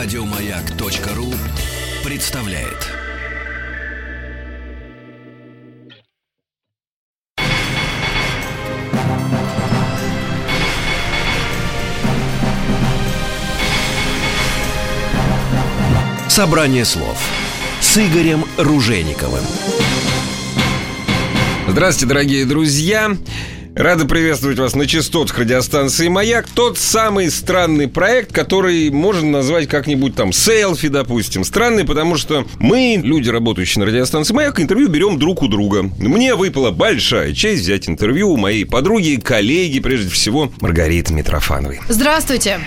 Радиомаяк.ру представляет. Собрание слов с Игорем Ружейниковым. Здравствуйте, дорогие друзья! Рады приветствовать вас на частотах радиостанции «Маяк». Тот самый странный проект, который можно назвать как-нибудь там селфи, допустим. Странный, потому что мы, люди, работающие на радиостанции «Маяк», интервью берем друг у друга. Мне выпала большая честь взять интервью у моей подруги, коллеги, прежде всего, Маргариты Митрофановой. Здравствуйте.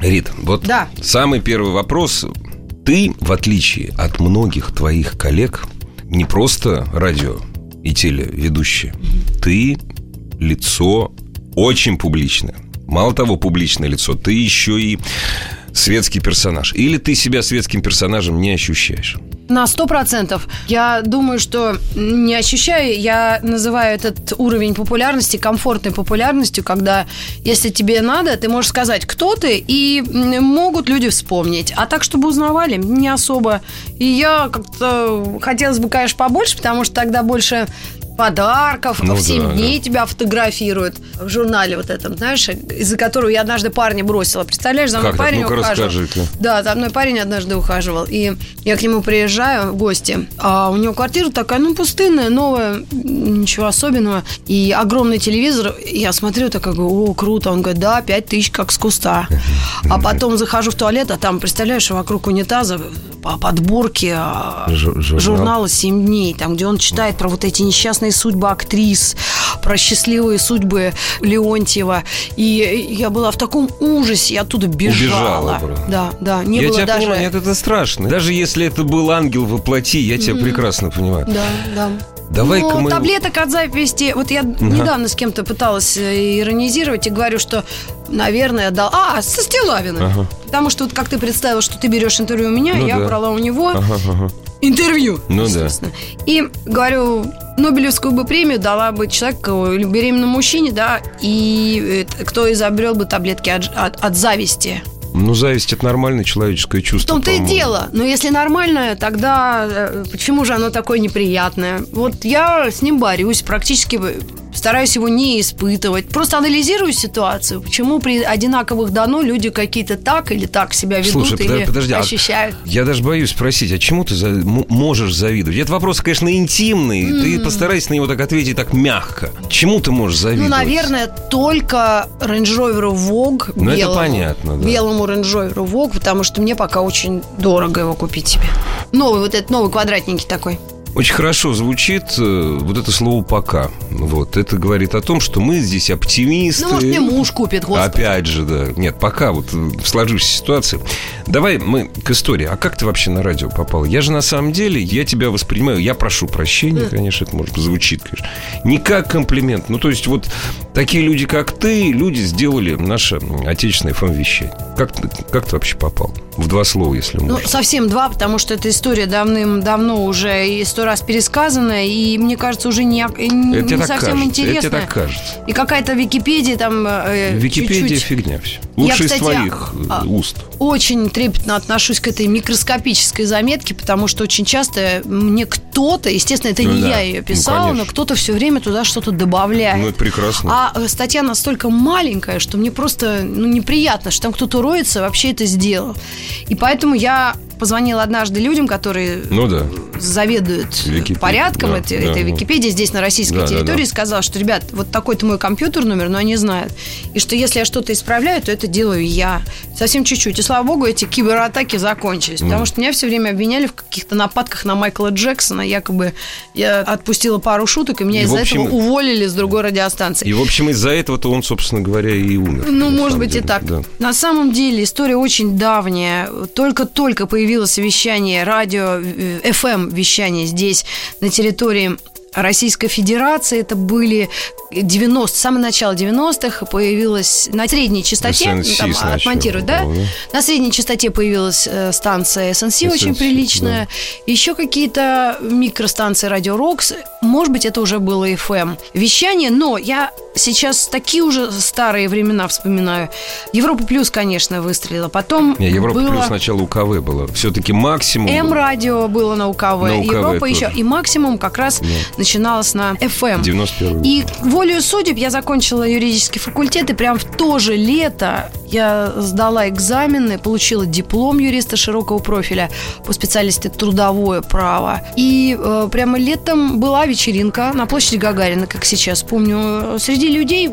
Рит, вот Да. самый первый вопрос. Ты, в отличие от многих твоих коллег, не просто радио и телеведущая, ты лицо очень публичное. Мало того, публичное лицо, ты еще и светский персонаж. Или ты себя светским персонажем не ощущаешь? На сто процентов. Я думаю, что не ощущаю, я называю этот уровень популярности комфортной популярностью, когда если тебе надо, ты можешь сказать, кто ты, и могут люди вспомнить. А так, чтобы узнавали, не особо. И я как-то хотелось бы, конечно, побольше, потому что тогда больше подарков, Ну в 7 да, дней тебя фотографируют в журнале вот этом, знаешь, из-за которого я однажды парня бросила. Представляешь, за мной Как так? парень Ну-ка, ухаживал. расскажи-ка. Да, за мной парень однажды ухаживал. И я к нему приезжаю в гости. А у него квартира такая, ну, пустынная, новая, ничего особенного. И огромный телевизор. Я смотрю, такая, говорю, о, круто. Он говорит, да, пять тысяч, как с куста. А потом захожу в туалет, а там, представляешь, вокруг унитаза по подборке а, Жу- журнал. журнала «Семь дней», там, где он читает про вот эти несчастные судьбы актрис, про счастливые судьбы Леонтьева. И я была в таком ужасе, я оттуда бежала. Убежала, да, да, не я было тебя даже... понимаю, нет, это страшно. Даже если это был ангел во плоти, я тебя прекрасно понимаю. Да, да. Давай-ка Но мы- таблеток от зависти... Вот я недавно с кем-то пыталась э, иронизировать и говорю, что, наверное, дал... А, со Стилавиным. Ага. Потому что вот как ты представил, что ты берешь интервью у меня, Ну я да. брала у него Ага, ага. Интервью. Ну да. естественно. И говорю, Нобелевскую бы премию дала бы человеку или беременному мужчине, да, и э, кто изобрел бы таблетки от, от- от зависти. Ну, зависть это нормальное человеческое В чувство. том-то и дело. Но если нормальное, тогда э, почему же оно такое неприятное? Вот я с ним борюсь, практически э, стараюсь его не испытывать. Просто анализирую ситуацию. Почему при одинаковых дано люди какие-то так или так себя ведут Слушай, или подо- подожди, а ощущают. я даже боюсь спросить, а чему ты за- можешь завидовать? Это вопрос, конечно, интимный. Ты постарайся на него так ответить так мягко. Чему ты можешь Ну, завидовать? наверное, только Range Rover Vogue Ну, это понятно, да. белому Range Rover Vogue, потому что мне пока очень дорого его купить себе. Новый, вот этот новый квадратненький такой. Очень хорошо звучит э, вот это слово «пока». Вот, это говорит о том, что мы здесь оптимисты. Ну, может, мне муж купит, господи. Опять же, да. Нет, пока вот э, в сложившейся ситуации. Давай мы к истории. А как ты вообще на радио попал? Я же на самом деле, я тебя воспринимаю, я прошу прощения, конечно, это может звучит, конечно, не как комплимент. Ну, то есть вот такие люди, как ты, люди сделали наше отечественное фм-вещание. Как, ты- как ты вообще попал? В два слова, если Ну, можно. совсем два, потому что эта история давным-давно уже и сто раз пересказана, и мне кажется, уже не, не это так совсем кажется. интересно. Это так кажется. И какая-то Википедия там э, Википедия чуть-чуть. фигня все. Лучше кстати, из твоих э, а- уст. Очень трепетно отношусь к этой микроскопической заметке, потому что очень часто мне кто-то, естественно, это Ну не да, я ее ну, писала, но конечно. кто-то все время туда что-то добавляет. Ну, это прекрасно. А э, статья настолько маленькая, что мне просто ну, неприятно, что там кто-то роется, вообще это сделал. И поэтому я позвонила однажды людям, которые Ну да. Заведуют Википедией, порядком да, этой, да, этой да. Википедии здесь на российской Да, да, территории, да. сказала, что, ребят, вот такой-то мой компьютер номер, но они знают. И что если я что-то исправляю, то это делаю я. Совсем чуть-чуть. И слава богу, эти кибератаки закончились. Потому что меня все время обвиняли в каких-то нападках на Майкла Джексона. Якобы я отпустила пару шуток, и меня И, из-за общем, этого уволили с другой радиостанции. И, в общем, из-за этого-то он, собственно говоря, и умер. Ну, может быть, и деле, так. да. На самом деле история очень давняя. Только-только появилось вещание радио, FM вещание здесь, на территории Российской Федерации. Это были 90, с самого начала 90-х появилась на средней частоте, SNC там, отмонтируют, да? да? На средней частоте появилась э, станция SNC, SNC, очень приличная. Еще какие-то микростанции Радио Рокс. Может быть, это уже было FM вещание, но я сейчас такие уже старые времена вспоминаю. Европа Плюс, конечно, выстрелила. Потом Не, Европа было... плюс сначала УКВ было. Все-таки максимум. М-радио было на УКВ, На УКВ Европа тоже. еще. И максимум как раз начиналось на FM. 91 И волею судеб я закончила юридический факультет, и прям в то же лето я сдала экзамены, получила диплом юриста широкого профиля по специальности трудовое право. И э, прямо летом была вечеринка на площади Гагарина, как сейчас помню, среди людей,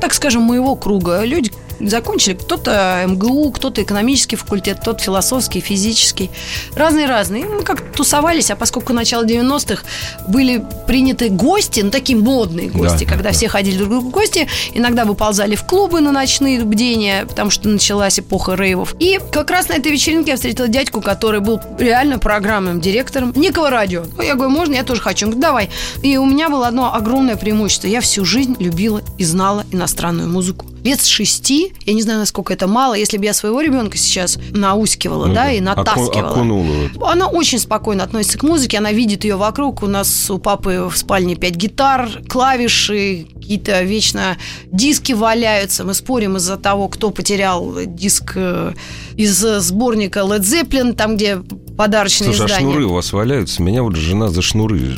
так скажем, моего круга. Люди закончили кто-то МГУ, кто-то экономический факультет, кто-то философский, физический. Разные-разные. Мы как тусовались, а поскольку начало 90-х были приняты гости, ну, такие модные гости, Да, когда да. все ходили друг к другу в гости, иногда выползали в клубы на ночные бдения, потому что началась эпоха рейвов. И как раз на этой вечеринке я встретила дядьку, который был реально программным директором некого радио. Ну, Я говорю, можно, я тоже хочу. Он говорит, давай. И у меня было одно огромное преимущество. Я всю жизнь любила и знала иностранную музыку. Лет с шести, я не знаю, насколько это мало, если бы я своего ребенка сейчас наускивала, Ну да, и натаскивала. окунула. Она очень спокойно относится к музыке, она видит ее вокруг. У нас у папы в спальне пять гитар, клавиши, какие-то вечно диски валяются. Мы спорим из-за того, кто потерял диск э, из сборника Led Zeppelin, там, где подарочные Слушай, а издания. шнуры у вас валяются? Меня вот жена за шнуры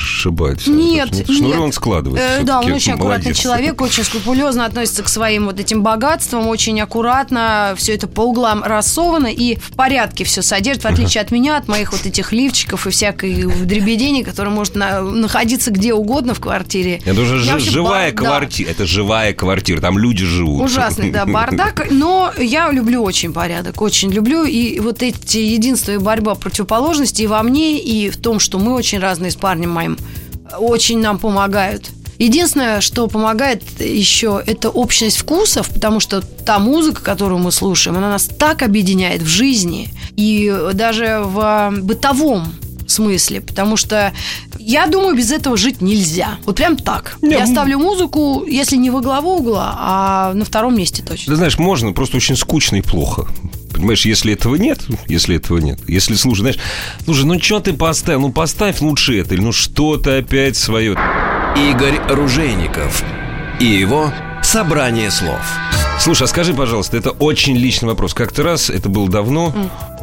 шибает. всё. Нет, Шнуры нет. он складывает. Э, да, он очень аккуратный Молодец. человек, очень скрупулезно относится к своим вот этим богатствам, очень аккуратно, все это по углам рассовано и в порядке все содержит, в отличие от меня, от моих вот этих лифчиков и всякой дребедени, которая может на- находиться где угодно в квартире. Это уже Я вообще живая бардак. квартира. Это живая квартира. Там люди живут. Ужасный, да, бардак. Но я люблю очень порядок, очень люблю. И вот эти единство и борьба противоположностей и во мне, и в том, что мы очень разные с парнем моим, очень нам помогают. Единственное, что помогает еще, это общность вкусов, потому что та музыка, которую мы слушаем, она нас так объединяет в жизни и даже в бытовом смысле, потому что я думаю, без этого жить нельзя. Вот прям так. Не, Я ставлю музыку, если не во главу угла, а на втором месте точно. Ты знаешь, можно, просто очень скучно и плохо. Понимаешь, если этого нет, если этого нет, если слушай, знаешь, слушай, ну что ты поставил? Ну поставь лучше это, или ну что ты опять свое. Игорь Ружейников и его «Собрание слов». Слушай, а скажи, пожалуйста, это очень личный вопрос. Как-то раз, это было давно,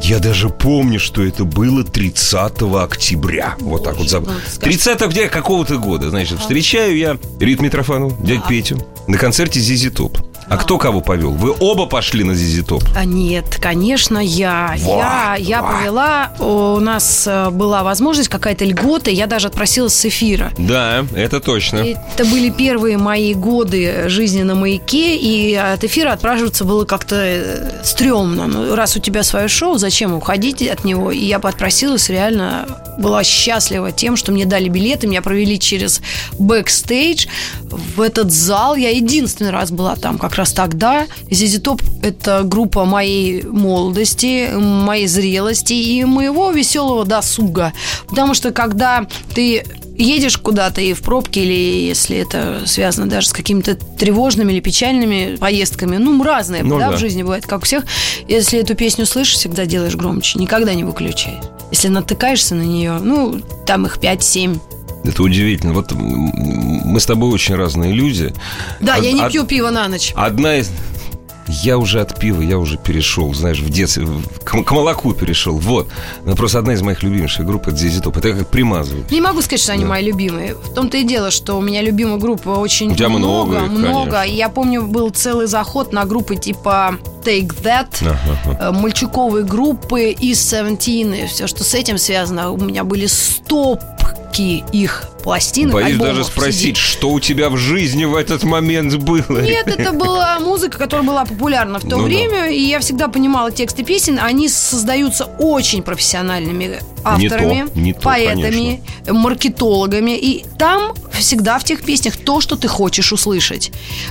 я даже помню, что это было 30 октября. Вот так вот забыл. ну, скажи. 30 октября какого-то года, значит, встречаю я Рит Митрофанов, дядь Петю, на концерте Зизи Топ. А кто кого повел? Вы оба пошли на Зизи Топ? А нет, конечно, я. Во, я, я во. повела. У нас э, была возможность, какая-то льгота, я даже отпросилась с эфира. Да, это точно. Это были первые мои годы жизни на маяке, и от эфира отпрашиваться было как-то э, стрёмно. Ну, раз у тебя свое шоу, зачем уходить от него? И я подпросилась, реально была счастлива тем, что мне дали билеты, меня провели через бэкстейдж в этот зал. Я единственный раз была там как раз тогда. ZZ Top – это группа моей молодости, моей зрелости и моего веселого досуга. Потому что когда ты едешь куда-то и в пробке, или если это связано даже с какими-то тревожными или печальными поездками, ну, разные, Ну да, да. в жизни бывает, как у всех. Если эту песню слышишь, всегда делаешь громче, никогда не выключай. Если натыкаешься на нее, ну, там их 5-7. Это удивительно. Вот мы с тобой очень разные люди. Да, Од- я не од- пью пиво на ночь. Одна из... Я уже от пива, я уже перешел, знаешь, в детстве, к, к молоку перешел. Вот. Но просто одна из моих любимейших групп это Зизи Топ. Это я как примазываю. Не могу сказать, что они мои любимые. В том-то и дело, что у меня любимых групп очень У тебя много, много. много. И я помню, был целый заход на группы типа Take That, ага. э, мальчуковые группы из 17 и все, что с этим связано. У меня были стопки их пластинок, Боюсь альбомов, даже спросить, CD. что у тебя в жизни в этот момент было? Нет, это была музыка, которая была популярна в то Ну да. время, и я всегда понимала тексты песен. Они создаются очень профессиональными авторами, Не то, не то, поэтами, маркетологами, и там всегда в тех песнях то, что ты хочешь услышать.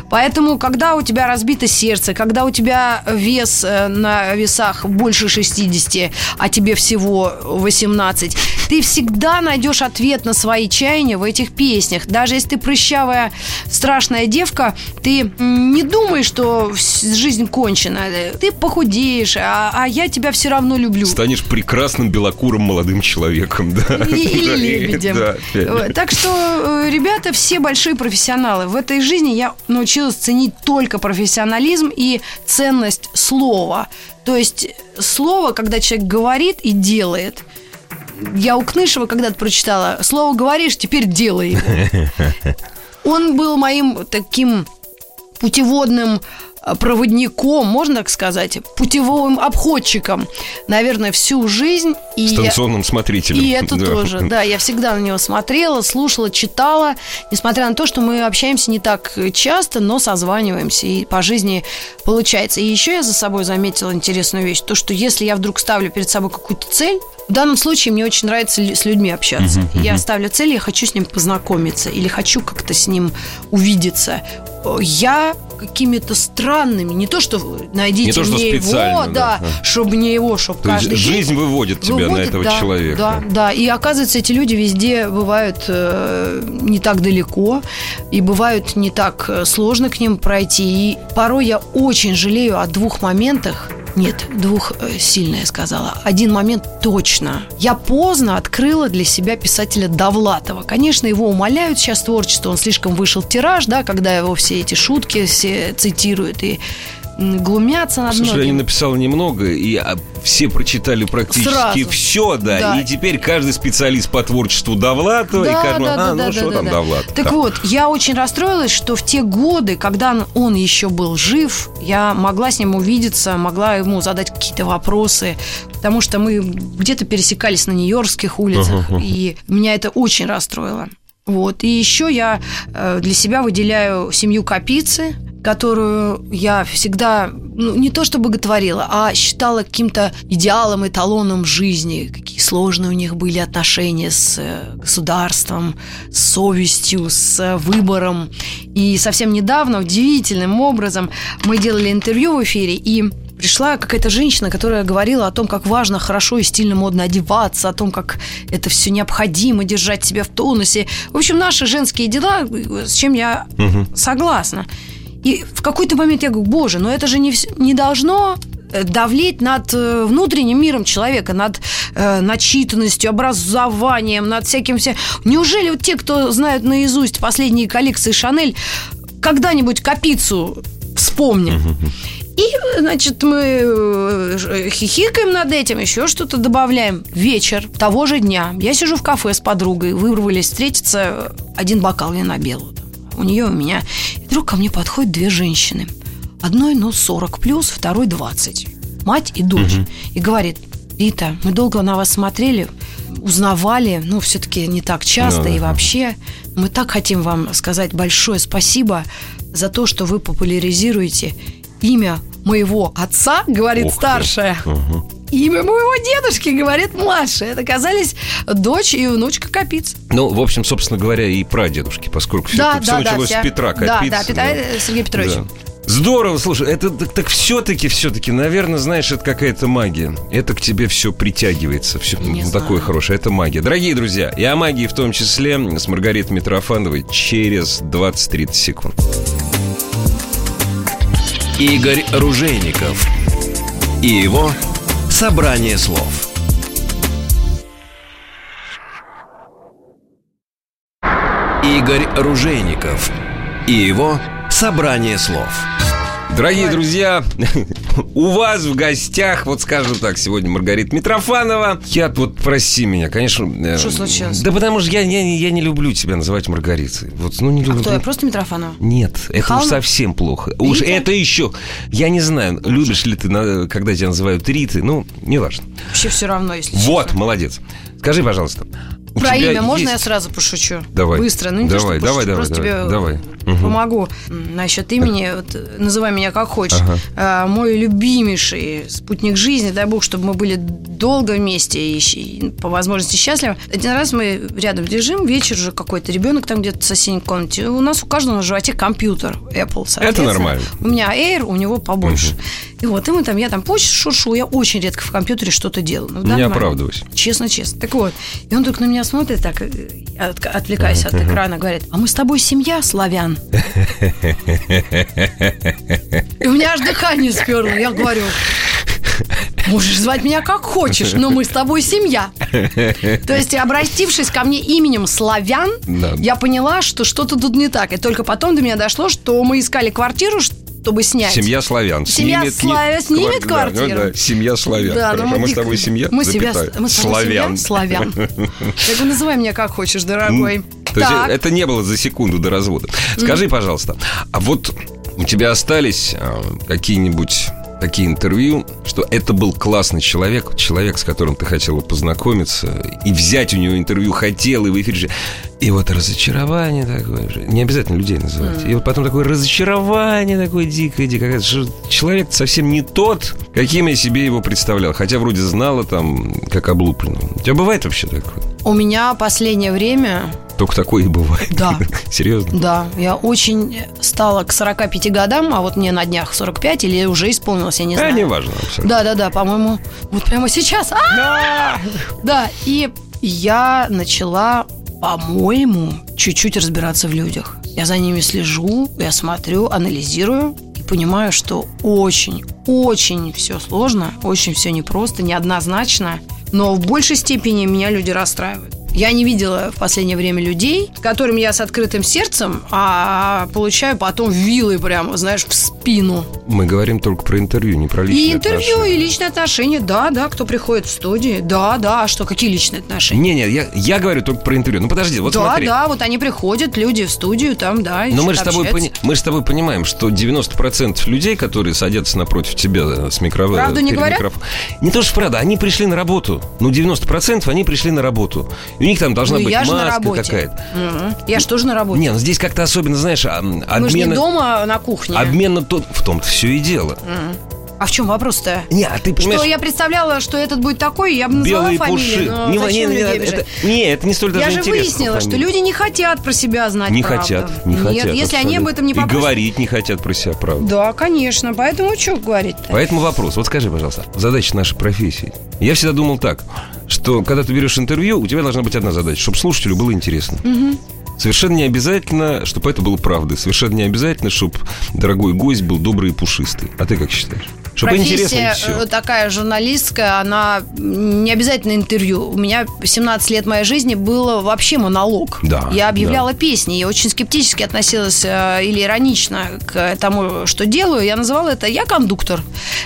Поэтому, когда у тебя разбито сердце, когда у тебя вес э, на весах больше 60, а тебе всего 18, ты всегда найдешь ответ на свои чаяния в этих песнях. Даже если ты прыщавая, страшная девка, ты не думай, что жизнь кончена. Ты похудеешь, а, а я тебя все равно люблю. Станешь прекрасным белокурым молодым человеком, да. Или лебедем. Так что, э, ребята, все большие профессионалы. В этой жизни я научилась ценить только профессионализм и ценность слова. То есть слово, когда человек говорит и делает. Я у Кнышева когда-то прочитала, слово говоришь, теперь делай его. Он был моим таким путеводным проводником, можно так сказать, путевым обходчиком, наверное, всю жизнь. И Станционным смотрителем. И это да. тоже, да. Я всегда на него смотрела, слушала, читала, несмотря на то, что мы общаемся не так часто, но созваниваемся, и по жизни получается. И еще я за собой заметила интересную вещь, то, что если я вдруг ставлю перед собой какую-то цель, в данном случае мне очень нравится с людьми общаться. Uh-huh, uh-huh. Я ставлю цель, я хочу с ним познакомиться или хочу как-то с ним увидеться. Я какими-то странными, не то что найдите не то, что мне его, да, да, чтобы не его, чтобы то каждый жизнь выводит тебя выводит, на этого да, человека. Да, да, и оказывается, эти люди везде бывают э, не так далеко и бывают не так э, сложно к ним пройти. И порой я очень жалею о двух моментах, нет, двух э, сильно я сказала. Один момент точно. Я поздно открыла для себя писателя Довлатова. Конечно, его умоляют сейчас творчество, он слишком вышел тираж, да, когда его все эти шутки все цитируют и глумятся над Слушай, многим. я написал немного, и а, все прочитали практически Сразу. все, да, да. И теперь каждый специалист по творчеству Довлатова, да, и каждый, да, а, да, ну да, что да, там да. Довлатов. Так да. вот, я очень расстроилась, что в те годы, когда он еще был жив, я могла с ним увидеться, могла ему задать какие-то вопросы, потому что мы где-то пересекались на Нью-Йоркских улицах, uh-huh. и меня это очень расстроило. Вот. И еще я э, для себя выделяю семью Капицы, которую я всегда, ну, не то чтобы боготворила, а считала каким-то идеалом, эталоном жизни. Какие сложные у них были отношения с э, государством, с совестью, с выбором. И совсем недавно, удивительным образом, мы делали интервью в эфире, и пришла какая-то женщина, которая говорила о том, как важно хорошо и стильно модно одеваться, о том, как это все необходимо держать себя в тонусе. В общем, наши женские дела, с чем я угу. согласна. И в какой-то момент я говорю, боже, но это же не, не должно э, давлеть над э, внутренним миром человека, над э, начитанностью, образованием, над всяким всем. Неужели вот те, кто знают наизусть последние коллекции Шанель, когда-нибудь капицу вспомнят? И, значит, мы э, хихикаем над этим, еще что-то добавляем. Вечер того же дня. Я сижу в кафе с подругой, вырвались встретиться, один бокал вина белого. У нее у меня. И вдруг ко мне подходят две женщины. Одной, ну, 40 плюс, второй 20. Мать и дочь. Угу. И говорит, Рита, мы долго на вас смотрели, узнавали, ну, все-таки не так часто да, и вообще. Мы так хотим вам сказать большое спасибо за то, что вы популяризируете имя моего отца, говорит Ух старшая. Угу. Имя моего дедушки, говорит младшая. Это оказались дочь и внучка Капиц. Ну, в общем, собственно говоря, и прадедушки, поскольку все, да, все да, началось да, с Петра Капиц. Да, да, Петра да. Сергей Петрович. Да. Здорово, слушай, это так, так все-таки, все-таки, наверное, знаешь, это какая-то магия. Это к тебе все притягивается, все Не ну, такое хорошее. Это магия. Дорогие друзья, и о магии в том числе с Маргаритой Митрофановой через 20-30 секунд. Игорь Ружейников и его собрание слов. Игорь Ружейников и его собрание слов. Дорогие друзья, у вас в гостях, вот скажем так, сегодня Маргарита Митрофанова. Я вот, прости меня, конечно... Э, что случилось? Да потому что я, я, я не люблю тебя называть Маргаритой. Вот, ну, не люблю. А кто, я просто Митрофанова? Нет, это уж совсем плохо. Рита? Уж это еще... Я не знаю, любишь ли ты, когда тебя называют Ритой, ну, неважно. Вообще все равно, если Вот, честно. молодец. Скажи, пожалуйста, Про имя можно есть... я сразу пошучу? Давай. Быстро, ну не давай, то, что давай, пошучу, давай, давай, тебе... давай. помогу м, насчет имени. Вот, э, называй меня как хочешь. А, мой любимейший спутник жизни, дай бог, чтобы мы были долго вместе и, и по возможности счастливы. Один раз мы рядом лежим, вечер уже какой-то ребенок там где-то в соседней комнате. У нас у каждого на животе компьютер Apple. соответственно. нормально. У меня Air, у него побольше. И вот, и мы там, я там почту шуршу, я очень редко в компьютере что-то делаю. В Не данный момент- оправдывайся. Честно, честно. Так вот, и он только на меня смотрит, так, э, от- отвлекаясь от экрана, говорит, а мы с тобой семья, славян. И у меня аж дыхание сперло. Я говорю, можешь звать меня как хочешь, но мы с тобой семья. То есть, обратившись ко мне именем славян, Да. я поняла, что что-то тут не так. И только потом до меня дошло, что мы искали квартиру, чтобы снять. Семья славян. Семья Снимет славян снимет квар- да, квартиру? ну да, семья славян. Да, Хорошо, мы с дико- тобой семья, Мы, себя, запятая. мы с тобой славян. славян. Так называй меня как хочешь, дорогой. То есть это не было за секунду до развода. Скажи, пожалуйста, а вот у тебя остались а, какие-нибудь такие интервью, что это был классный человек, человек, с которым ты хотела познакомиться, и взять у него интервью хотел, и в эфире же. И вот разочарование такое же. Не обязательно людей называть. И вот потом такое разочарование такое дикое, дикое. Человек совсем не тот, каким я себе его представлял. Хотя вроде знала там, как облупленного. У тебя бывает вообще такое? У меня последнее время, Только такое и бывает. Да. Серьезно? да, я очень стала к 45 годам, а вот мне на днях 45 или уже исполнилось, я не А, знаю. неважно абсолютно. Да, да, да, по-моему, вот прямо сейчас. А! Да, и я начала, по-моему, чуть-чуть разбираться в людях. Я за ними слежу, я смотрю, анализирую и понимаю, что очень, очень все сложно, очень все непросто, неоднозначно, но в большей степени меня люди расстраивают. Я не видела в последнее время людей, с которыми я с открытым сердцем, а получаю потом вилы прямо, знаешь, в спину. Мы говорим только про интервью, не про личные И интервью, отношения. и личные отношения, да, да, кто приходит в студии, да, да, а что, какие личные отношения? Не-не, я, я говорю только про интервью. Ну подожди, вот да, смотри. да, вот они приходят, люди в студию, там, да, и Но мы же, с тобой пони- мы же с тобой понимаем, что 90% людей, которые садятся напротив тебя с микрофоном... Правду не говорят? Не то, что правда, они пришли на работу. Ну, 90% они пришли на работу. И них там должна Ну, быть я на маска какая-то. Мгм. Я же тоже на работе. Не, ну здесь как-то особенно, знаешь, а, м, Мы же не дома на кухне. Обмена то... В том-то все и дело. А в чем вопрос-то? Не, а ты понимаешь... Что я представляла, что этот будет такой, я бы назвала Белые фамилию, пуши. Не, зачем не, не, это, не, это не столь даже Я же выяснила, что люди не хотят про себя знать Не правду. хотят, не Нет, хотят. если они об абсолютно. этом не И попросят. говорить не хотят про себя, правда. Да, конечно, поэтому что говорить-то? Поэтому вопрос. Вот скажи, пожалуйста, задача нашей профессии. Я всегда думал так, что когда ты берешь интервью, у тебя должна быть одна задача, чтобы слушателю было интересно. Совершенно не обязательно, чтобы это было правдой. Совершенно не обязательно, чтобы дорогой гость был добрый и пушистый. А ты как считаешь? Чтобы Профессия э, такая журналистская, она не обязательно интервью. У меня 17 лет моей жизни было вообще монолог. Да, Я объявляла песни, я очень скептически относилась э, или иронично к тому, что делаю. Я называла это «я кондуктор».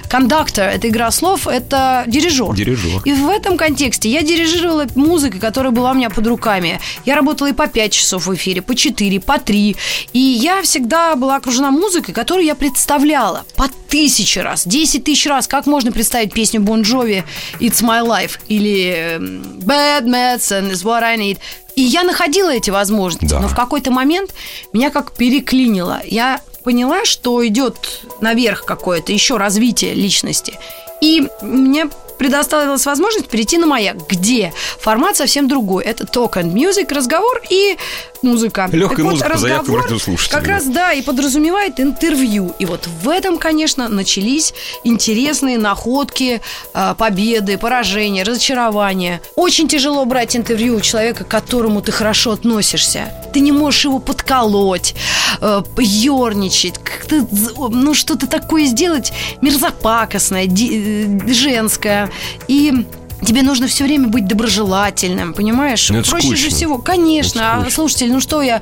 Кондуктор – это игра слов, это дирижер. Дирижер. И в этом контексте я дирижировала музыкой, которая была у меня под руками. Я работала и по 5 часов в эфире, по 4, по 3. И я всегда была окружена музыкой, которую я представляла по тысячи раз, 10 тысяч раз. Как можно представить песню Бон Джови «It's my life» или эм, «Bad medicine is what I need». И я находила эти возможности, Да. но в какой-то момент меня как переклинило. Я поняла, что идет наверх какое-то еще развитие личности. И мне предоставилась возможность перейти на маяк, где формат совсем другой. Это talk and music, разговор и музыка. Легкая Так вот, музыка заявкам разговор радиослушателей. Как раз, да, и подразумевает интервью. И вот в этом, конечно, начались интересные находки, э, победы, поражения, разочарования. Очень тяжело брать интервью у человека, к которому ты хорошо относишься. Ты не можешь его подколоть, ерничать, как-то, ну, что-то такое сделать мерзопакостное, э, женское. И Тебе нужно все время быть доброжелательным, понимаешь? Ну, это Проще же скучно. всего, конечно. Это А, слушайте, ну что я...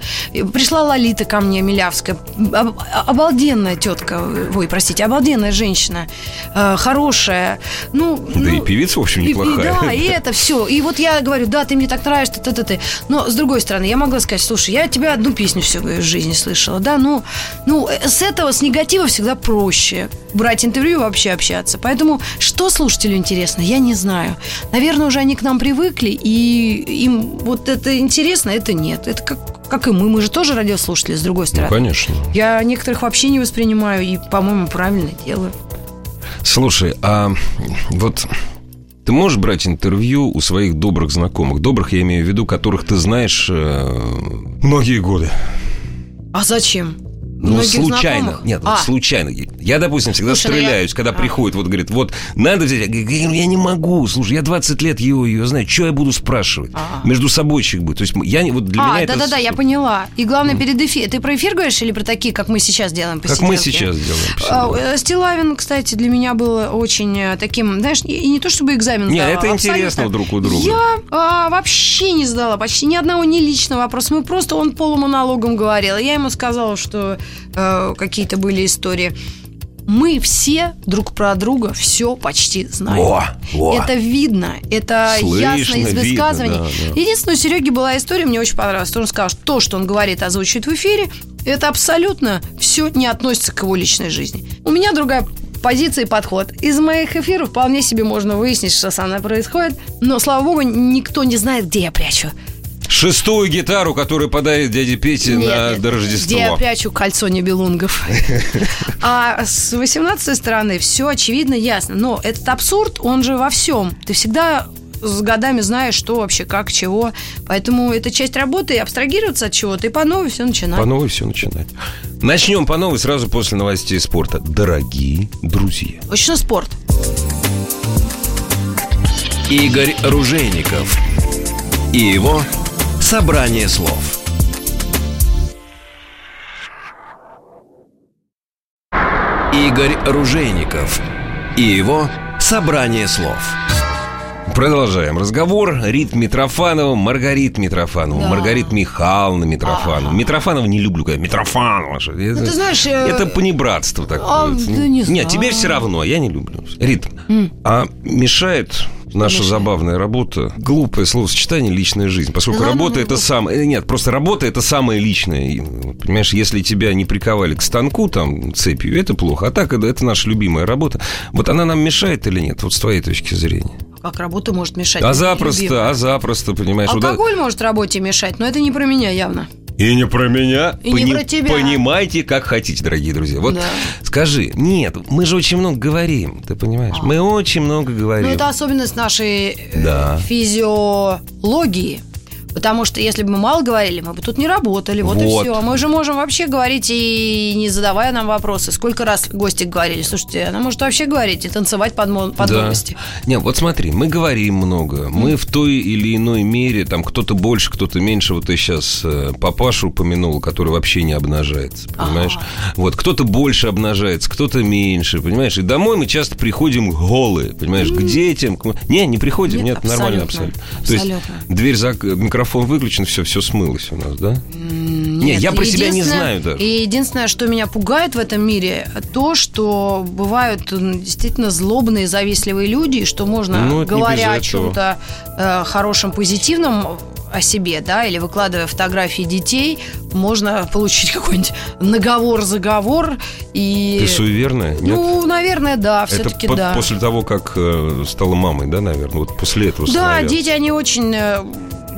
Пришла Лолита ко мне, Милявская. Об- обалденная тетка. Ой, простите, обалденная женщина. э, хорошая. Ну, Да ну, и певица, в общем, и- и неплохая. да, и это все. И вот я говорю, да, ты мне так нравишься, ты, ты, ты. Но с другой стороны, я могла сказать, слушай, я тебя одну песню всю в жизни слышала, да, ну, ну, э, с этого, с негатива всегда проще брать интервью и вообще общаться. Поэтому, что слушателю интересно, я не знаю. Наверное, уже они к нам привыкли, и им вот это интересно, это нет. Это как как и мы. Мы же тоже радиослушатели, с другой Ну, стороны. конечно. Я некоторых вообще не воспринимаю и, по-моему, правильно делаю. Слушай, а вот ты можешь брать интервью у своих добрых знакомых? Добрых, я имею в виду, которых ты знаешь э, многие годы. А зачем? Ну, Многих случайно. знакомых? Нет, вот А. случайно. Я, допустим, всегда Слушай, ну я- стреляюсь, когда А. приходит, вот говорит, вот надо взять. Я говорю, я не могу. Слушай, я 20 лет ее, ее знаю. Что я буду спрашивать? А. Между собойчик будет. То есть я не, вот для меня а, это... да-да-да, я поняла. И главное, перед эфиром. Ты про эфир говоришь или про такие, как мы сейчас делаем Как мы посиделки? сейчас делаем. А, посиделки. э, Стилавин, кстати, для меня был очень э, таким, знаешь, и не то чтобы экзамен Не, сдавала, это абсолютно. интересно друг у друга. Я а, вообще не сдала почти ни одного не личного вопроса. Мы просто, он полумонологом говорил. Я ему сказала, что э, какие-то были истории. Мы все друг про друга все почти знаем. Во, во. Это видно, это Слышно, ясно из видно, высказываний. да, да. Единственное, у Сереги была история, мне очень понравилась. Он сказал, что то, что он говорит, озвучивает в эфире, это абсолютно все не относится к его личной жизни. У меня другая позиция и подход. Из моих эфиров вполне себе можно выяснить, что со мной происходит. Но, слава богу, никто не знает, где я прячу. Шестую гитару, которую подарит дяде Пете Нет, на нет, до Где прячу кольцо небелунгов. А с 18 стороны все очевидно, ясно. Но этот абсурд, он же во всем. Ты всегда с годами знаешь, что вообще, как, чего. Поэтому это часть работы, абстрагироваться от чего-то, и по новой все начинать. По новой все начинать. Начнем по новой сразу после новостей спорта. Дорогие друзья. Точно спорт. Игорь Ружейников и его собрание слов. Игорь Ружейников и его собрание слов. Продолжаем разговор. Рит Митрофанова, Маргарит Митрофанова, Да. Маргарит Михайловна Митрофанова. Митрофанова не люблю, когда Митрофанова. что- Это, Ну, ты знаешь, э, это понебратство такое. а, да не Нет, знаю. тебе все равно, я не люблю. Рит, а мешает наша забавная работа, глупое словосочетание «личная жизнь», поскольку ладно, работа это самое... Нет, просто работа это самое личное. И, вот, Понимаешь, если тебя не приковали к станку там цепью, это плохо. А так это, это наша любимая работа. Вот она нам мешает или нет? Вот с твоей точки зрения. Как работа может мешать? А Любимая. запросто, а запросто, понимаешь. вот Алкоголь может работе мешать, но это не про меня явно. И не про меня. И не про тебя. Понимайте, как хотите, дорогие друзья. Вот Да. скажи, нет, мы же очень много говорим, ты понимаешь? Мы очень много говорим. Ну, это особенность нашей э, Да. физиологии. Потому что если бы мы мало говорили, мы бы тут не работали. Вот, и Вот. все. Мы же можем вообще говорить и не задавая нам вопросы. Сколько раз гости говорили, слушайте, она может вообще говорить и танцевать под, мо- под Да. новости. Не, вот смотри, мы говорим много, мы в той или иной мере, там кто-то больше, кто-то меньше, вот ты сейчас э, папашу упомянул, который вообще не обнажается, понимаешь? Вот, кто-то больше обнажается, кто-то меньше, понимаешь? И домой мы часто приходим голые, понимаешь, к детям. к Не, не приходим, Нет, нет, нормально абсолютно, абсолютно. То есть абсолютно. дверь, зак... микрофон выключен, все, все смылось у нас, да? Не, я про себя не знаю даже. И единственное, что меня пугает в этом мире, то, что бывают действительно злобные, завистливые люди, и что можно, Ну, говоря о чем-то э, хорошем, позитивном о себе, да, или выкладывая фотографии детей, можно получить какой-нибудь наговор-заговор и... Ты суеверная? Нет? Ну, наверное, да, все-таки да. после того, как э, стала мамой, да, наверное? Вот после этого Да, дети, они очень э,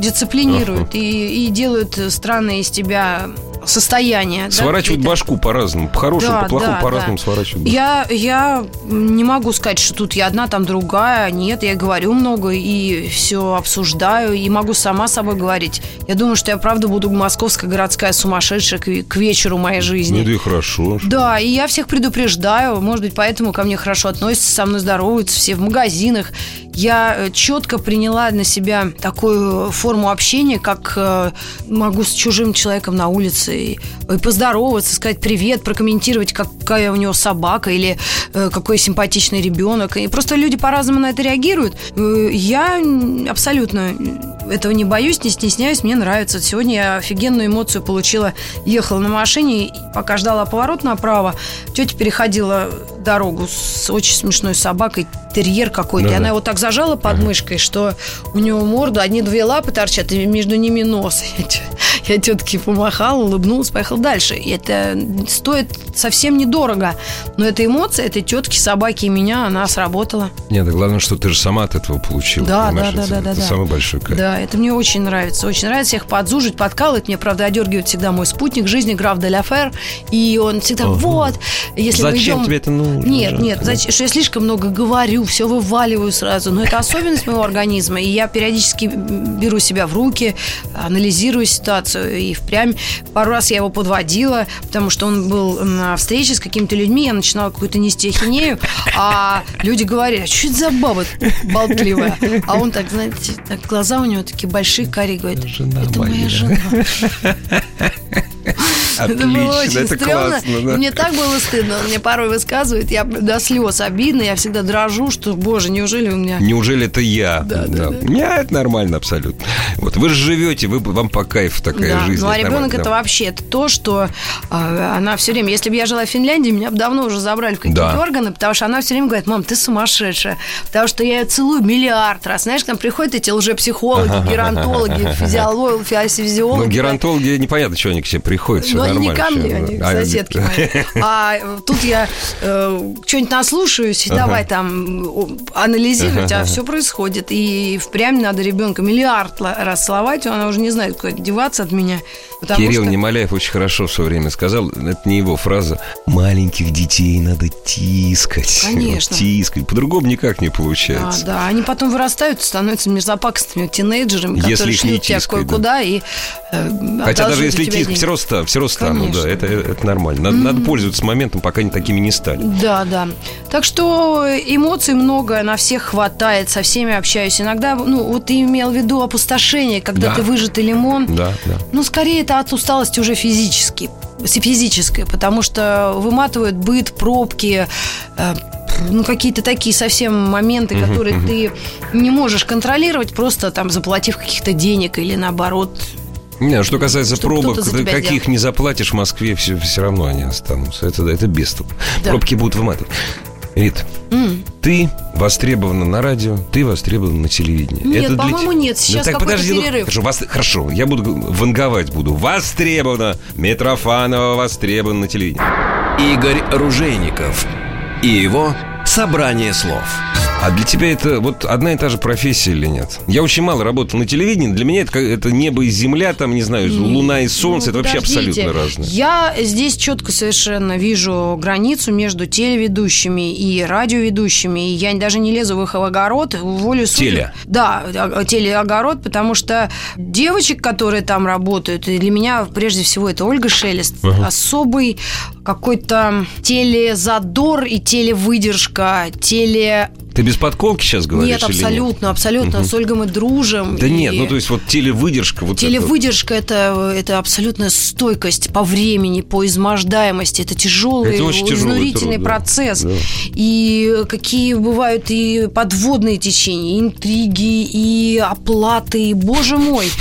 дисциплинируют и, и делают странное из тебя состояние. да, Сворачивают какие-то. башку по-разному. По-хорошему, Да, по-плохому, да, по-разному да. сворачивают башку. Я, я не могу сказать, что тут я одна, там другая. Нет, я говорю много и все обсуждаю, и могу сама с собой говорить. Я думаю, что я правда буду московская городская сумасшедшая к, к вечеру моей жизни. Ну, да и хорошо. Да, и я всех предупреждаю, может быть, поэтому ко мне хорошо относятся, со мной здороваются все в магазинах. Я четко приняла на себя такую форму общения, как э, могу с чужим человеком на улице и, и поздороваться, сказать привет, прокомментировать, какая у него собака или э, какой симпатичный ребенок. И просто люди по-разному на это реагируют. Э, Я абсолютно этого не боюсь, не стесняюсь, мне нравится. Сегодня я офигенную эмоцию получила. Ехала на машине, пока ждала поворот направо, тетя переходила дорогу с очень смешной собакой, терьер какой-то. И Да-да. она его так зажала под мышкой, что у него морду, одни две лапы торчат, и между ними нос. Я тетке помахала, улыбнулась, поехала дальше. И это стоит совсем недорого. Но эта эмоция этой тетки, собаки и меня, она сработала. Нет, да главное, что ты же сама от этого получила. Да, да, да, да, да, это да. самый большой кайф. Да, да, это мне очень нравится. Очень нравится их подзужить, подкалывать. Мне, правда, одергивает всегда мой спутник жизни, граф Деляфер. И он всегда, ага. вот, если Зачем мы идем... тебе это нужно? Нет, нет, зачем, что я слишком много говорю, все вываливаю сразу. Но это особенность моего организма. И я периодически беру себя в руки, анализирую ситуацию. И впрямь пару раз я его подводила, потому что он был на встрече с какими-то людьми, я начинала какую-то нести ахинею, а люди говорили, а что это за баба болтливая? А он так, знаете, так глаза у него такие большие, карие, говорит, жена это моя. моя жена. Это было очень это стрёмно. классно, да. Мне так было стыдно. Он мне порой высказывает, я до слез обидно, я всегда дрожу, что, боже, неужели у меня... Неужели это я? Да, да, да. Не, это нормально абсолютно. Вот вы же живете, вы, вам по кайфу такая Да, жизнь. ну а это ребенок это да. вообще это то, что а, она все время, если бы я жила в Финляндии, меня бы давно уже забрали в какие-то Да. органы, потому что она все время говорит, мам, ты сумасшедшая, потому что я ее целую миллиард раз. Знаешь, к нам приходят эти лжепсихологи, геронтологи, физиологи, физиологи. Ну, геронтологи, непонятно, что они к себе приходят, Но они не ко мне, они к А, соседке моей. А э, тут я э, что-нибудь наслушаюсь, и давай там анализировать, а все происходит. И впрямь надо ребенка миллиард раз целовать, она уже не знает, куда деваться от меня. Кирилл Немоляев очень хорошо в свое время сказал, это не его фраза, маленьких детей надо тискать. Конечно. Тискать. По-другому никак не Да, получается. да, они потом вырастают и становятся мерзопакостными тинейджерами, которые шлют тебя тискать, кое-куда и э, Хотя даже если тебя тиск, деньги. все равно, ста- все равно станут, Конечно. да, это, это нормально. Надо, надо пользоваться моментом, пока они такими не стали. Да, да. Так что эмоций много, на всех хватает, со всеми общаюсь. Иногда, ну, вот ты имел в виду опустошение, когда Да. ты выжатый лимон. Да, да. Ну, скорее, это от усталости уже физически, физической, потому что выматывают быт, пробки, э, ну, какие-то такие совсем моменты, которые ты не можешь контролировать, просто там заплатив каких-то денег или наоборот. Не, что касается Чтобы пробок, каких не заплатишь в Москве, все, все равно они останутся. Это, это без толку. Да. Пробки будут выматывать. Рит, М. ты востребована на радио, ты востребована на телевидении. Нет, Это для по-моему, нет. Ну Сейчас так, какой-то подожди, ну, перерыв. хорошо, вас- хорошо, я буду ванговать буду. Востребована. Митрофанова востребована на телевидении. Игорь Ружейников и его «Собрание слов». А для тебя это вот одна и та же профессия или нет? Я очень мало работал на телевидении. Для меня это, это небо и земля, там, не знаю, луна и солнце. Ну, это вообще подождите. абсолютно разное. Я здесь четко совершенно вижу границу между телеведущими и радиоведущими. И я даже не лезу в их огород, волю судеб. Теле. Да, о- телеогород, потому что девочек, которые там работают, и для меня прежде всего это Ольга Шелест, особый какой-то телезадор и телевыдержка, теле... Ты без подколки сейчас говоришь нет, абсолютно, абсолютно. С Ольгой мы дружим. Да и- нет, ну то есть вот телевыдержка. Вот это. Телевыдержка это, это абсолютная стойкость по времени, по измождаемости. Это тяжелый, Это очень изнурительный труд, да. процесс. Да. И какие бывают и подводные течения, и интриги, и оплаты, и, боже мой.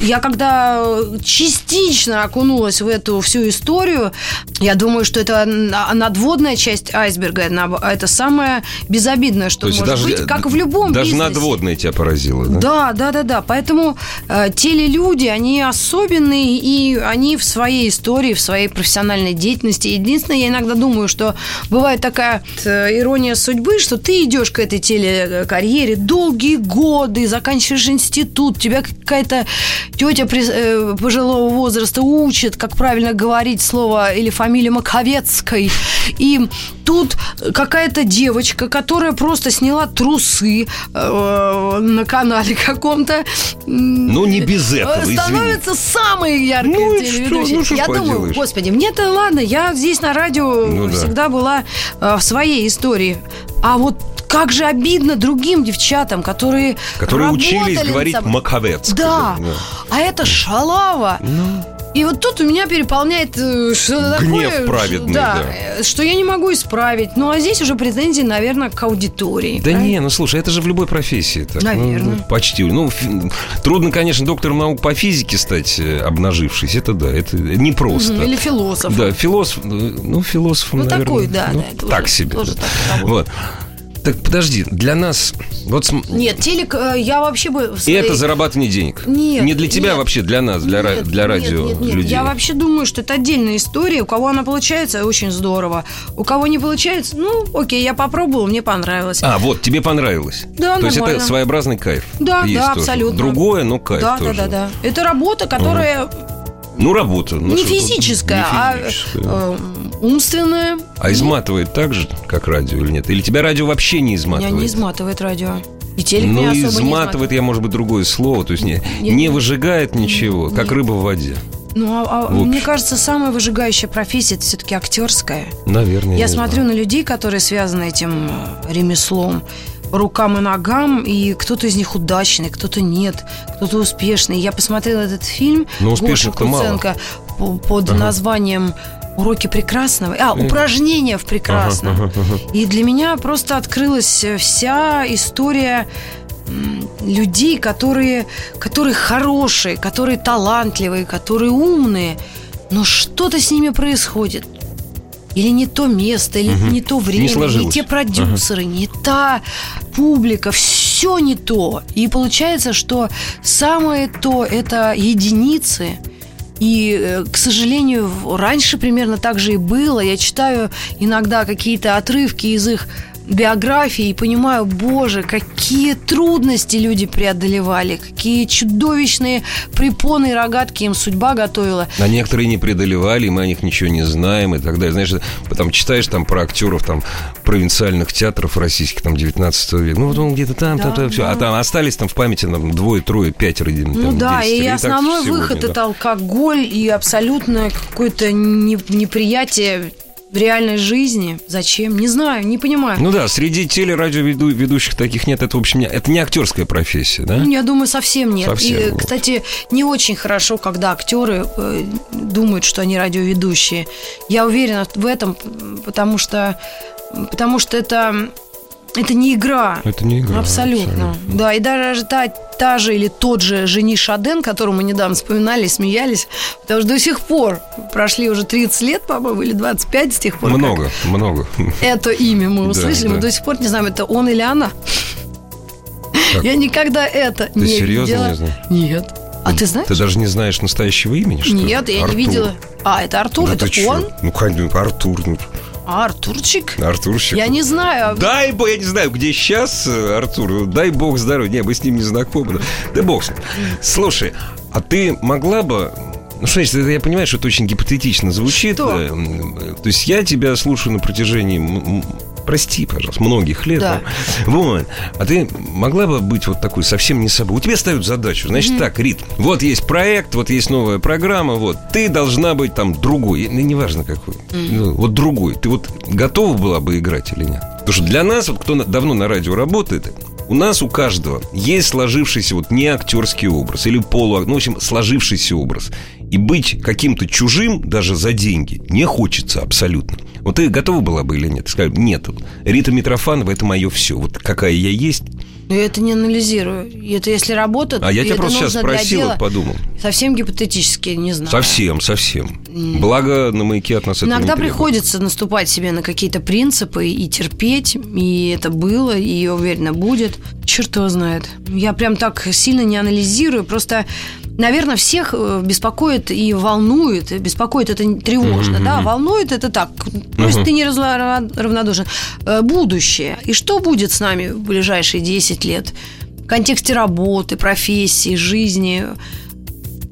Я когда частично окунулась в эту всю историю, я думаю, что это на- надводная часть айсберга, это самое безобидное, что То есть может даже, быть, как в любом Даже бизнесе. надводная тебя поразила, да? Да, да, да, да. Поэтому э, телелюди, они особенные, и они в своей истории, в своей профессиональной деятельности. Единственное, я иногда думаю, что бывает такая э, ирония судьбы, что ты идешь к этой телекарьере долгие годы, заканчиваешь институт, тебя какая-то тетя при- э, пожилого возраста учит, как правильно говорить слово или фамилию Маковецкой. И тут какая-то девочка, которая просто сняла трусы э, на канале каком-то. Ну, не без этого, извини. Становится самой яркой Ну, и что? Ну, что я думаю, поделаешь? господи, мне-то ладно, я здесь на радио Ну, да. всегда была э, в своей истории. А вот как же обидно другим девчатам, которые Которые учились говорить собой. маковецко. Да. а это шалава. И вот тут у меня переполняет э, что-то Гнев такое, праведный, да, да. э, что я не могу исправить. Ну, а здесь уже претензии, наверное, к аудитории. Да правильно? не, ну слушай, это же в любой профессии так. Наверно. Ну, почти. Ну, трудно, конечно, доктором наук по физике стать, э, обнажившись. Это да, это непросто. Мгм, Или философ. Да, философ, ну, философом, Ну, наверное. такой, да, ну, да, так уже себе. тоже да. так вот. Так подожди, для нас... Вот Нет, телек э, я вообще бы... И своей- это зарабатывание денег. Нет, Не для тебя нет. вообще, для нас, для, ра- Нет, для нет, радио нет, нет. людей. Я вообще думаю, что это отдельная история. У кого она получается, очень здорово. У кого не получается, ну, окей, я попробовала, мне понравилось. А, вот, тебе понравилось. Да, То есть нормально. это своеобразный кайф. Да, Есть да, тоже. абсолютно. Другое, но кайф да, тоже. да, да, да. Это работа, которая Ну, работа. ну, не физическая, не а физическая. э, умственная. А изматывает так же, как радио или нет? Или тебя радио вообще не Меня изматывает? не изматывает радио. И телек Ну, меня не изматывает, я, может быть, другое слово. То есть не, Нет, не выжигает ничего, как Нет. рыба в воде. Ну, а- а мне кажется, самая выжигающая профессия это все-таки актерская. Наверное. Я не смотрю на людей, которые связаны этим э, ремеслом рукам и ногам, и кто-то из них удачный, кто-то нет, кто-то успешный. Я посмотрела этот фильм Но Гоши мало. Куценко по- под названием «Уроки прекрасного». А, «Упражнения в прекрасном». Ага, ага, ага. И для меня просто открылась э, вся история людей, которые, которые хорошие, которые талантливые, которые умные, но что-то с ними происходит. Или не то место, или Мгм. не то Не время, не, сложилось. те продюсеры, не та публика, все не то. И получается, что самое то это единицы. И, э, к сожалению, раньше примерно так же и было. Я читаю иногда какие-то отрывки из их биографии и понимаю, боже, какие трудности люди преодолевали, какие чудовищные препоны и рогатки им судьба готовила. А некоторые не преодолевали, мы о них ничего не знаем и так далее. Знаешь, потом читаешь там про актеров там провинциальных театров российских там 19 века. Ну, вот он где-то там, там, Да, там, все. да. А там остались там в памяти там двое, трое, пятеро. там, Ну да, десятеро. и так основной сегодня, выход да. это алкоголь и абсолютно какое-то не- неприятие в реальной жизни. Зачем? Не знаю, не понимаю. Ну да, среди телерадиоведущих таких нет. Это, в общем, не- это не актерская профессия, да? Ну, Я думаю, совсем нет. Совсем, И, вот. кстати, не очень хорошо, когда актеры э, думают, что они радиоведущие. Я уверена в этом, потому что, потому что это, это не игра. Это не игра. Абсолютно. Да, и даже та, та же или тот же Жени Шаден, которого мы недавно вспоминали, смеялись, потому что до сих пор прошли уже 30 лет, по-моему, или 25 с тех пор. Много, много. Это имя мы Да, услышали, мы да. до сих пор не знаем, это он или она. Как? Я никогда это Ты не серьезно видела. не знаешь? Нет. А ты знаешь? Ты даже не знаешь настоящего имени, что ли? Нет, я Артур. не видела. А, это Артур, Да это ты чё? он? Ну, конечно, Артур. ну, А, Артурчик? Артурщик. Я не знаю. Дай бог, я не знаю, где сейчас Артур. Дай бог здоровья. Не, мы с ним не знакомы. Да, бог. Слушай, а ты могла бы... Ну, что значит, я понимаю, что это очень гипотетично звучит. Что? э, э, То есть я тебя слушаю на протяжении... Прости, пожалуйста, многих лет. Да. Вот. А ты могла бы быть вот такой совсем не собой? У тебя ставят задачу. Значит так, Рит, вот есть проект, вот есть новая программа, вот. Ты должна быть там другой. Ну, неважно какой. Ну, вот другой. Ты вот готова была бы играть или нет? Потому что для нас, вот кто давно на радио работает, у нас у каждого есть сложившийся вот не актерский образ или полу, ну, в общем, сложившийся образ. И быть каким-то чужим даже за деньги не хочется абсолютно. Вот ты готова была бы или нет? Скажи, нет. Рита Митрофанова – это мое все. Вот какая я есть. Но я это не анализирую. И Это если работа, А я и тебя просто сейчас спросил, вот подумал. Совсем гипотетически, не знаю. Совсем, совсем. Благо на маяке от нас Иногда не приходится наступать себе на какие-то принципы и терпеть, и это было, и я уверена будет. Черт его знает. Я прям так сильно не анализирую, просто, наверное, всех э, беспокоит и волнует. Беспокоит это тревожно, да, волнует это так. Пусть ты не равнодушен. Э, Будущее. И что будет с нами в ближайшие 10 лет? В контексте работы, профессии, жизни,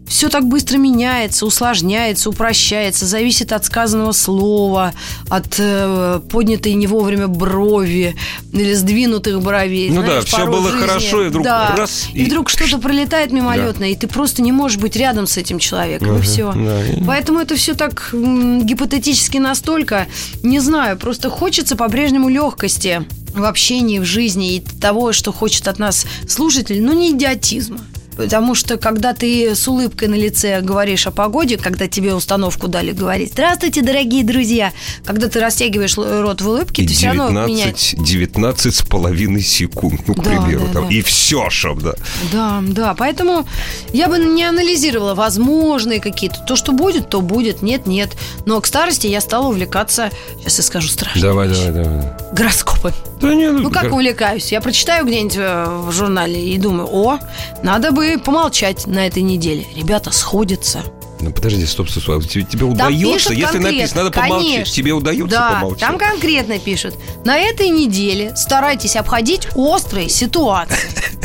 все так быстро меняется, усложняется, упрощается, зависит от сказанного слова, от э, поднятой не вовремя брови или сдвинутых бровей. Ну да, Знаешь, всё порой было жизни- хорошо, и вдруг да, раз, и, и- вдруг что-то пролетает мимолетно, и ты просто не можешь быть рядом с этим человеком, и все. да, Поэтому это все так м, гипотетически настолько, не знаю, просто хочется по-прежнему легкости в общении, в жизни и того, что хочет от нас слушатель, но не идиотизма. Потому что когда ты с улыбкой на лице говоришь о погоде, когда тебе установку дали говорить «Здравствуйте, дорогие друзья», когда ты растягиваешь рот в улыбке, И ты все равно 19, меняешь. 19 с половиной секунд, ну, к Да, примеру. да, там. да. И все, чтоб, да. Да, да, поэтому я бы не анализировала возможные какие-то. То, что будет, то будет, нет, нет. Но к старости я стала увлекаться, сейчас я скажу страшно, Давай, давай, давай. гороскопы. Да не, Ну, как увлекаюсь? Я прочитаю где-нибудь э, в журнале и думаю, о, надо бы помолчать на этой неделе. Ребята сходятся. Ну, подожди, стоп, стоп, стоп. Тебе, тебе удается, если написано, надо помолчать. конечно. Тебе удается да, помолчать? там конкретно пишут. На этой неделе старайтесь обходить острые ситуации.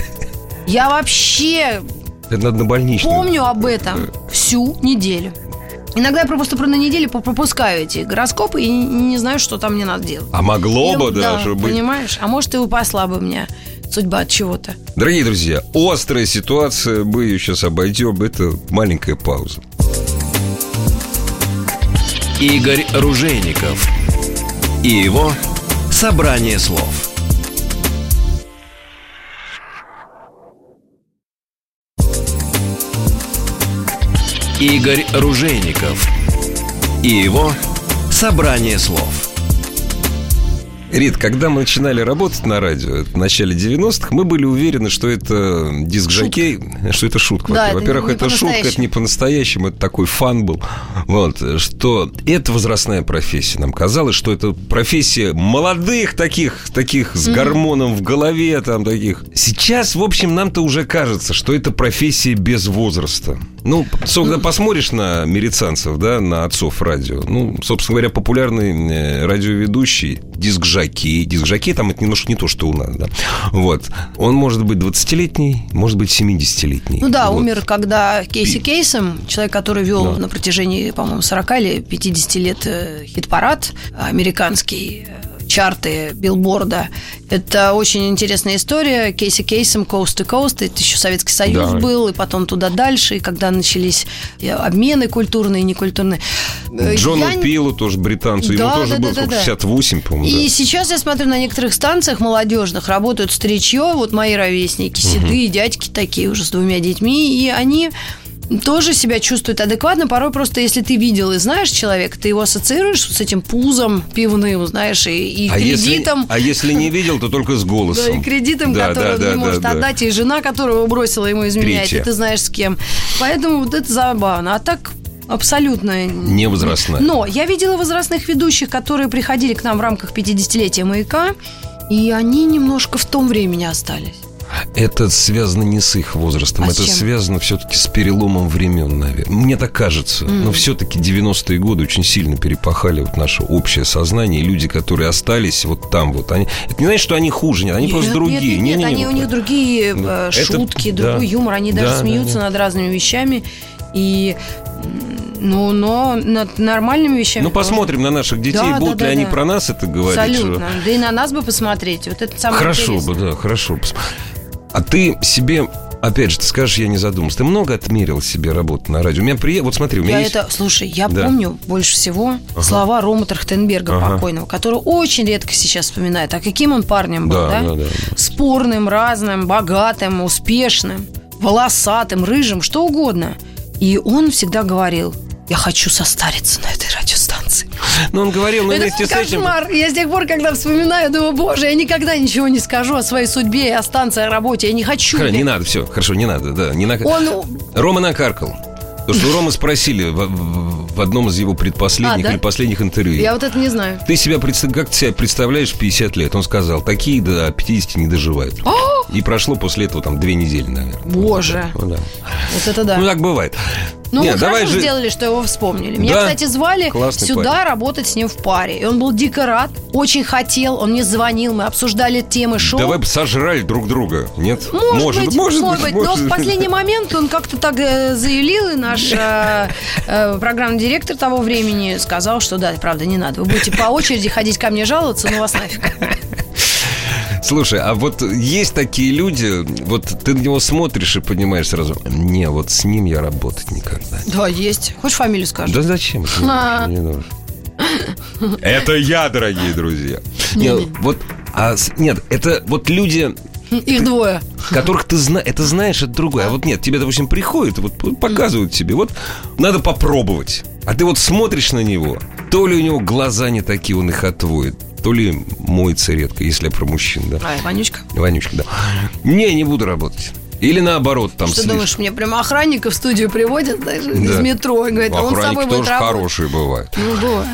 Я вообще Это надо на больничную. помню об этом всю неделю. Иногда я просто про на неделю пропускаю эти гороскопы и не знаю, что там мне надо делать. А могло бы И- да, даже быть. Понимаешь? А может, и упасла бы меня судьба от чего-то. Дорогие друзья, острая ситуация, мы ее сейчас обойдем. Это маленькая пауза. Игорь Ружейников и его «Собрание слов». Игорь Ружейников и его «Собрание слов». Рит, когда мы начинали работать на радио это в начале 90-х, мы были уверены, что это диск-жокей, что это шутка. Да, это Во-первых, не это шутка, это не по-настоящему, это такой фан был. Вот, что это возрастная профессия. Нам казалось, что это профессия молодых таких, таких с гормоном в голове, там таких. Сейчас, в общем, нам-то уже кажется, что это профессия без возраста. Ну, когда посмотришь на американцев, да, на отцов радио, ну, собственно говоря, популярный э, радиоведущий, диск-жокей, диск-жокей, там это немножко не то, что у нас, да, вот, он может быть 20-летний, может быть 70-летний. Ну да, Вот. умер, когда Кейси Кейсом, человек, который вел на протяжении, по-моему, 40 или 50 лет э, хит-парад американский, э, чарты билборда. Это очень интересная история. Кейси Кейсом, Coast to Coast, это еще Советский Союз Да. был, и потом туда дальше, и когда начались э, обмены культурные и некультурные. Э, Джону я- Пилу тоже британцу, Да, ему тоже да, было да, да, да. 68, по-моему, И да. сейчас я смотрю на некоторых станциях молодежных работают старичье, вот мои ровесники, седые дядьки такие уже с двумя детьми, и они тоже себя чувствуют адекватно. Порой просто, если ты видел и знаешь человека, ты его ассоциируешь с этим пузом пивным, знаешь, и, и А если, кредитом. а если не видел, то только с голосом. Да, и кредитом, Да, который да, он да, не да, может да. отдать, и жена, которого бросила, ему изменяет, Третья. и ты знаешь с кем. Поэтому вот это забавно. А так абсолютно Не возрастная. но я видела возрастных ведущих, которые приходили к нам в рамках 50-летия «Маяка», и они немножко в том времени остались. Это связано не с их возрастом, А это чем? связано все-таки с переломом времен, наверное. Мне так кажется. Но все-таки 90-е годы очень сильно перепахали вот наше общее сознание. И люди, которые остались вот там вот, они... Это не значит, что они хуже, нет, они Нет, просто нет, другие. Нет, нет, Не-не-не, они, у вот них так. другие Да. э, Это- шутки, да. другой юмор, они даже Да, да, смеются да. над разными вещами. И, ну, но над нормальными вещами. Ну, посмотрим на наших детей, Да, будут да, ли да, они да. про нас это говорить. Абсолютно. Да и на нас бы посмотреть. Вот это самое Хорошо интересное. бы, да, хорошо. А ты себе, опять же, ты скажешь, я не задумался. Ты много отмерил себе работы на радио? У меня при... Вот смотри, у меня Я есть... это, слушай, я Да. помню больше всего слова Рома Трахтенберга Ага. покойного, который очень редко сейчас вспоминает. А каким он парнем был, Да, да? да, да, Спорным, разным, богатым, успешным, волосатым, рыжим, что угодно. И он всегда говорил, я хочу состариться на этой радиостанции. Но он говорил, но вместе с этим... кошмар. Я с тех пор, когда вспоминаю, думаю, боже, я никогда ничего не скажу о своей судьбе и о станции, о работе. Я не хочу. Хорошо, не надо, все, хорошо, не надо, да. Не на... Он Рома накаркал. Потому что у Ромы спросили в, одном из его предпоследних А, да? или последних интервью. Я вот это не знаю. Ты себя представ- как ты себя представляешь в 50 лет? Он сказал, такие до 50 не доживают. И прошло после этого там две недели, наверное. Боже. Ну, да. Вот это да. Ну, так бывает. Ну, Нет, давай хорошо же- сделали, что его вспомнили. Меня, Да, кстати, звали классный сюда парень. работать с ним в паре. И он был дико рад, очень хотел, он мне звонил, мы обсуждали темы шоу. Давай бы сожрали друг друга. Нет? Может, быть, может, быть, но в последний момент он как-то так э, заявил, и наш э, э, программный директор того времени сказал, что да, правда, не надо. Вы будете по очереди ходить ко мне жаловаться, ну вас нафиг. Слушай, а вот есть такие люди, вот ты на него смотришь и понимаешь сразу, не, вот с ним я работать никогда. Да, есть. Хочешь фамилию скажу? Да зачем? Не А. нужно, не нужно. Это я, дорогие друзья. Нет, вот, а, нет, это вот люди, Их двое. Которых ты знаешь, это знаешь, это другое. А вот нет, тебе, допустим, приходят, вот показывают тебе, вот надо попробовать. А ты вот смотришь на него, то ли у него глаза не такие, он их отводит, то ли моется редко, если я про мужчин, да. А, Ванючка? Ванючка, да. Не, не буду работать. Или наоборот, там Что слишком- думаешь, мне прямо охранника в студию приводят даже из Да. метро и говорят, а он с Охранники тобой будет тоже работать. хорошие бывают. Ну, бывает.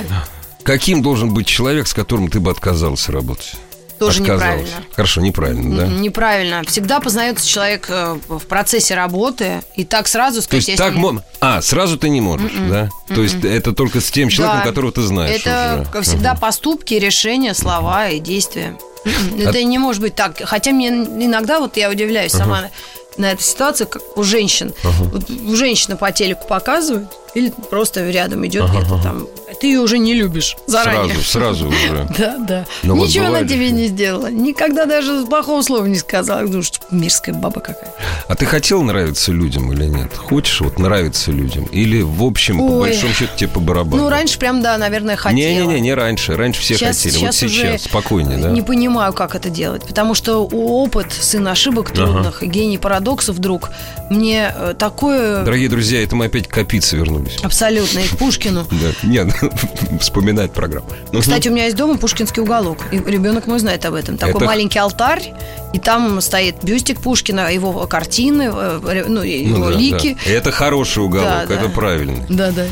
Каким должен быть человек, с которым ты бы отказался работать? Тоже неправильно. Хорошо, неправильно, да? Неправильно. Всегда познается человек э, в процессе работы, и так сразу То сказать, есть я с так ним-. А, сразу ты не можешь, да? То есть это только с тем человеком, Да. которого ты знаешь Это, уже. всегда, поступки, решения, слова и действия. Это не может быть так. Хотя мне иногда, вот я удивляюсь сама на эту ситуацию, как у женщин. У женщины по телеку показывают, или просто рядом идет где-то там. Ты ее уже не любишь заранее. Сразу, сразу уже. Да, да. Ну вот Ничего она бывает тебе не сделала. Никогда даже плохого слова не сказала. Думаю, что мирская баба какая. А ты хотел нравиться людям или нет? Хочешь вот нравиться людям? Или в общем, по Ой. большому счету, тебе по барабану? Ну, раньше прям, да, наверное, хотела. Не-не-не, не раньше. Раньше все Сейчас- хотели. сейчас вот сейчас спокойнее, да? Не понимаю, как это делать. Потому что опыт, сын ошибок трудных, и гений парадоксов вдруг мне э, такое... Дорогие друзья, это мы опять к Капице вернулись. Абсолютно, и к Пушкину. Да. Нет, вспоминать программу. Ну, Кстати, у меня есть дома Пушкинский уголок. И ребенок мой знает об этом. Такой маленький алтарь, и там стоит бюстик Пушкина, его картины, э, ну, ну его лики. Это хороший уголок, это правильно. Да, да.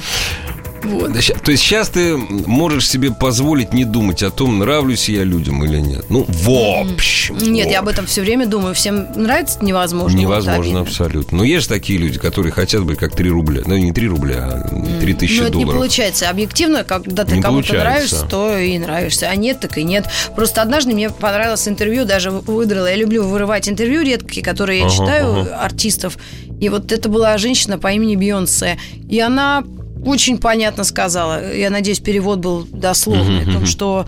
Ща- То есть сейчас ты можешь себе позволить не думать о том, нравлюсь я людям или нет. Ну, в общем. Нет, в я об этом все время думаю. Всем нравится невозможно. Вот Невозможно абсолютно. Но есть же такие люди, которые хотят быть как 3 рубля. Ну, не 3 рубля, а 3 тысячи Ну, это не долларов. получается. Объективно, когда ты кому-то нравишься, то и нравишься. А нет, так и нет. Просто однажды мне понравилось интервью, даже выдрала. Я люблю вырывать интервью редкие, которые я Ага, читаю, ага. артистов. И вот это была женщина по имени Бейонсе. И она очень понятно сказала, я надеюсь, перевод был дословный, о том, что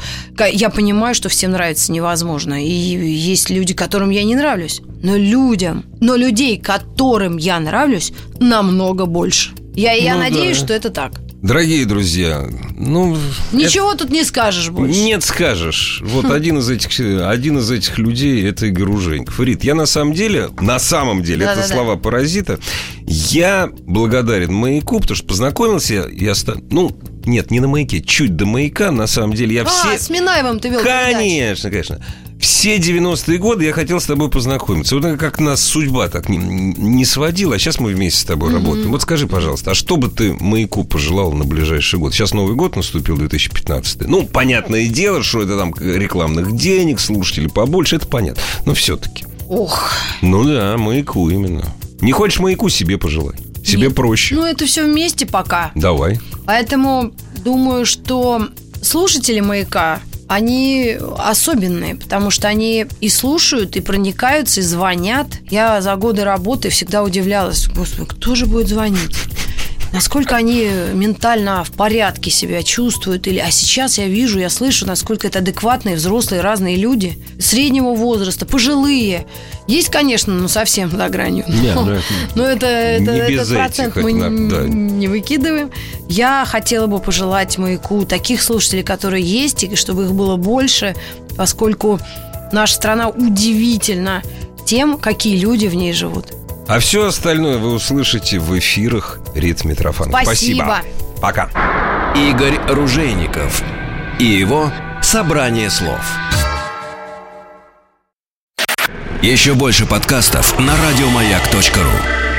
я понимаю, что всем нравится невозможно. И есть люди, которым я не нравлюсь. Но людям, но людей, которым я нравлюсь, намного больше. Я, я Ну да. надеюсь, что это так. Дорогие друзья, ну... Ничего тут не скажешь это- больше. Нет, скажешь. Вот один из этих один из этих людей это Игорь Уженьков. Рит, я на самом деле, на самом деле, это Да-да-да. слова паразита. Я благодарен маяку, потому что познакомился я Ну, нет, не на маяке, чуть до маяка, на самом деле. Я А, все... с Минаевым ты вел передачу. Конечно, конечно. Все 90-е годы я хотел с тобой познакомиться. Вот как нас судьба так не, не сводила, а сейчас мы вместе с тобой работаем. Вот скажи, пожалуйста, а что бы ты маяку пожелал на ближайший год? Сейчас Новый год наступил, 2015. Ну, понятное дело, что это там рекламных денег, слушателей побольше, это понятно. Но все-таки. Ох, Ну да, маяку именно. Не хочешь маяку, себе пожелай. Себе Нет. проще. ну это все вместе пока. Давай. Поэтому думаю, что слушатели маяка, они особенные, потому что они и слушают, и проникаются, и звонят. Я за годы работы всегда удивлялась, господи, кто же будет звонить? Насколько они ментально в порядке себя чувствуют. Или, а сейчас я вижу, я слышу, насколько это адекватные, взрослые, разные люди. Среднего возраста, пожилые. Есть, конечно, но совсем за гранью. Не, Но- ну это- но это, это- не этот процент мы да. не выкидываем. Я хотела бы пожелать маяку таких слушателей, которые есть, и чтобы их было больше, поскольку наша страна удивительна тем, какие люди в ней живут. А все остальное вы услышите в эфирах Рит Митрофанов. Спасибо. Пока. Игорь Ружейников и его «Собрание слов». Еще больше подкастов на радиомаяк.ру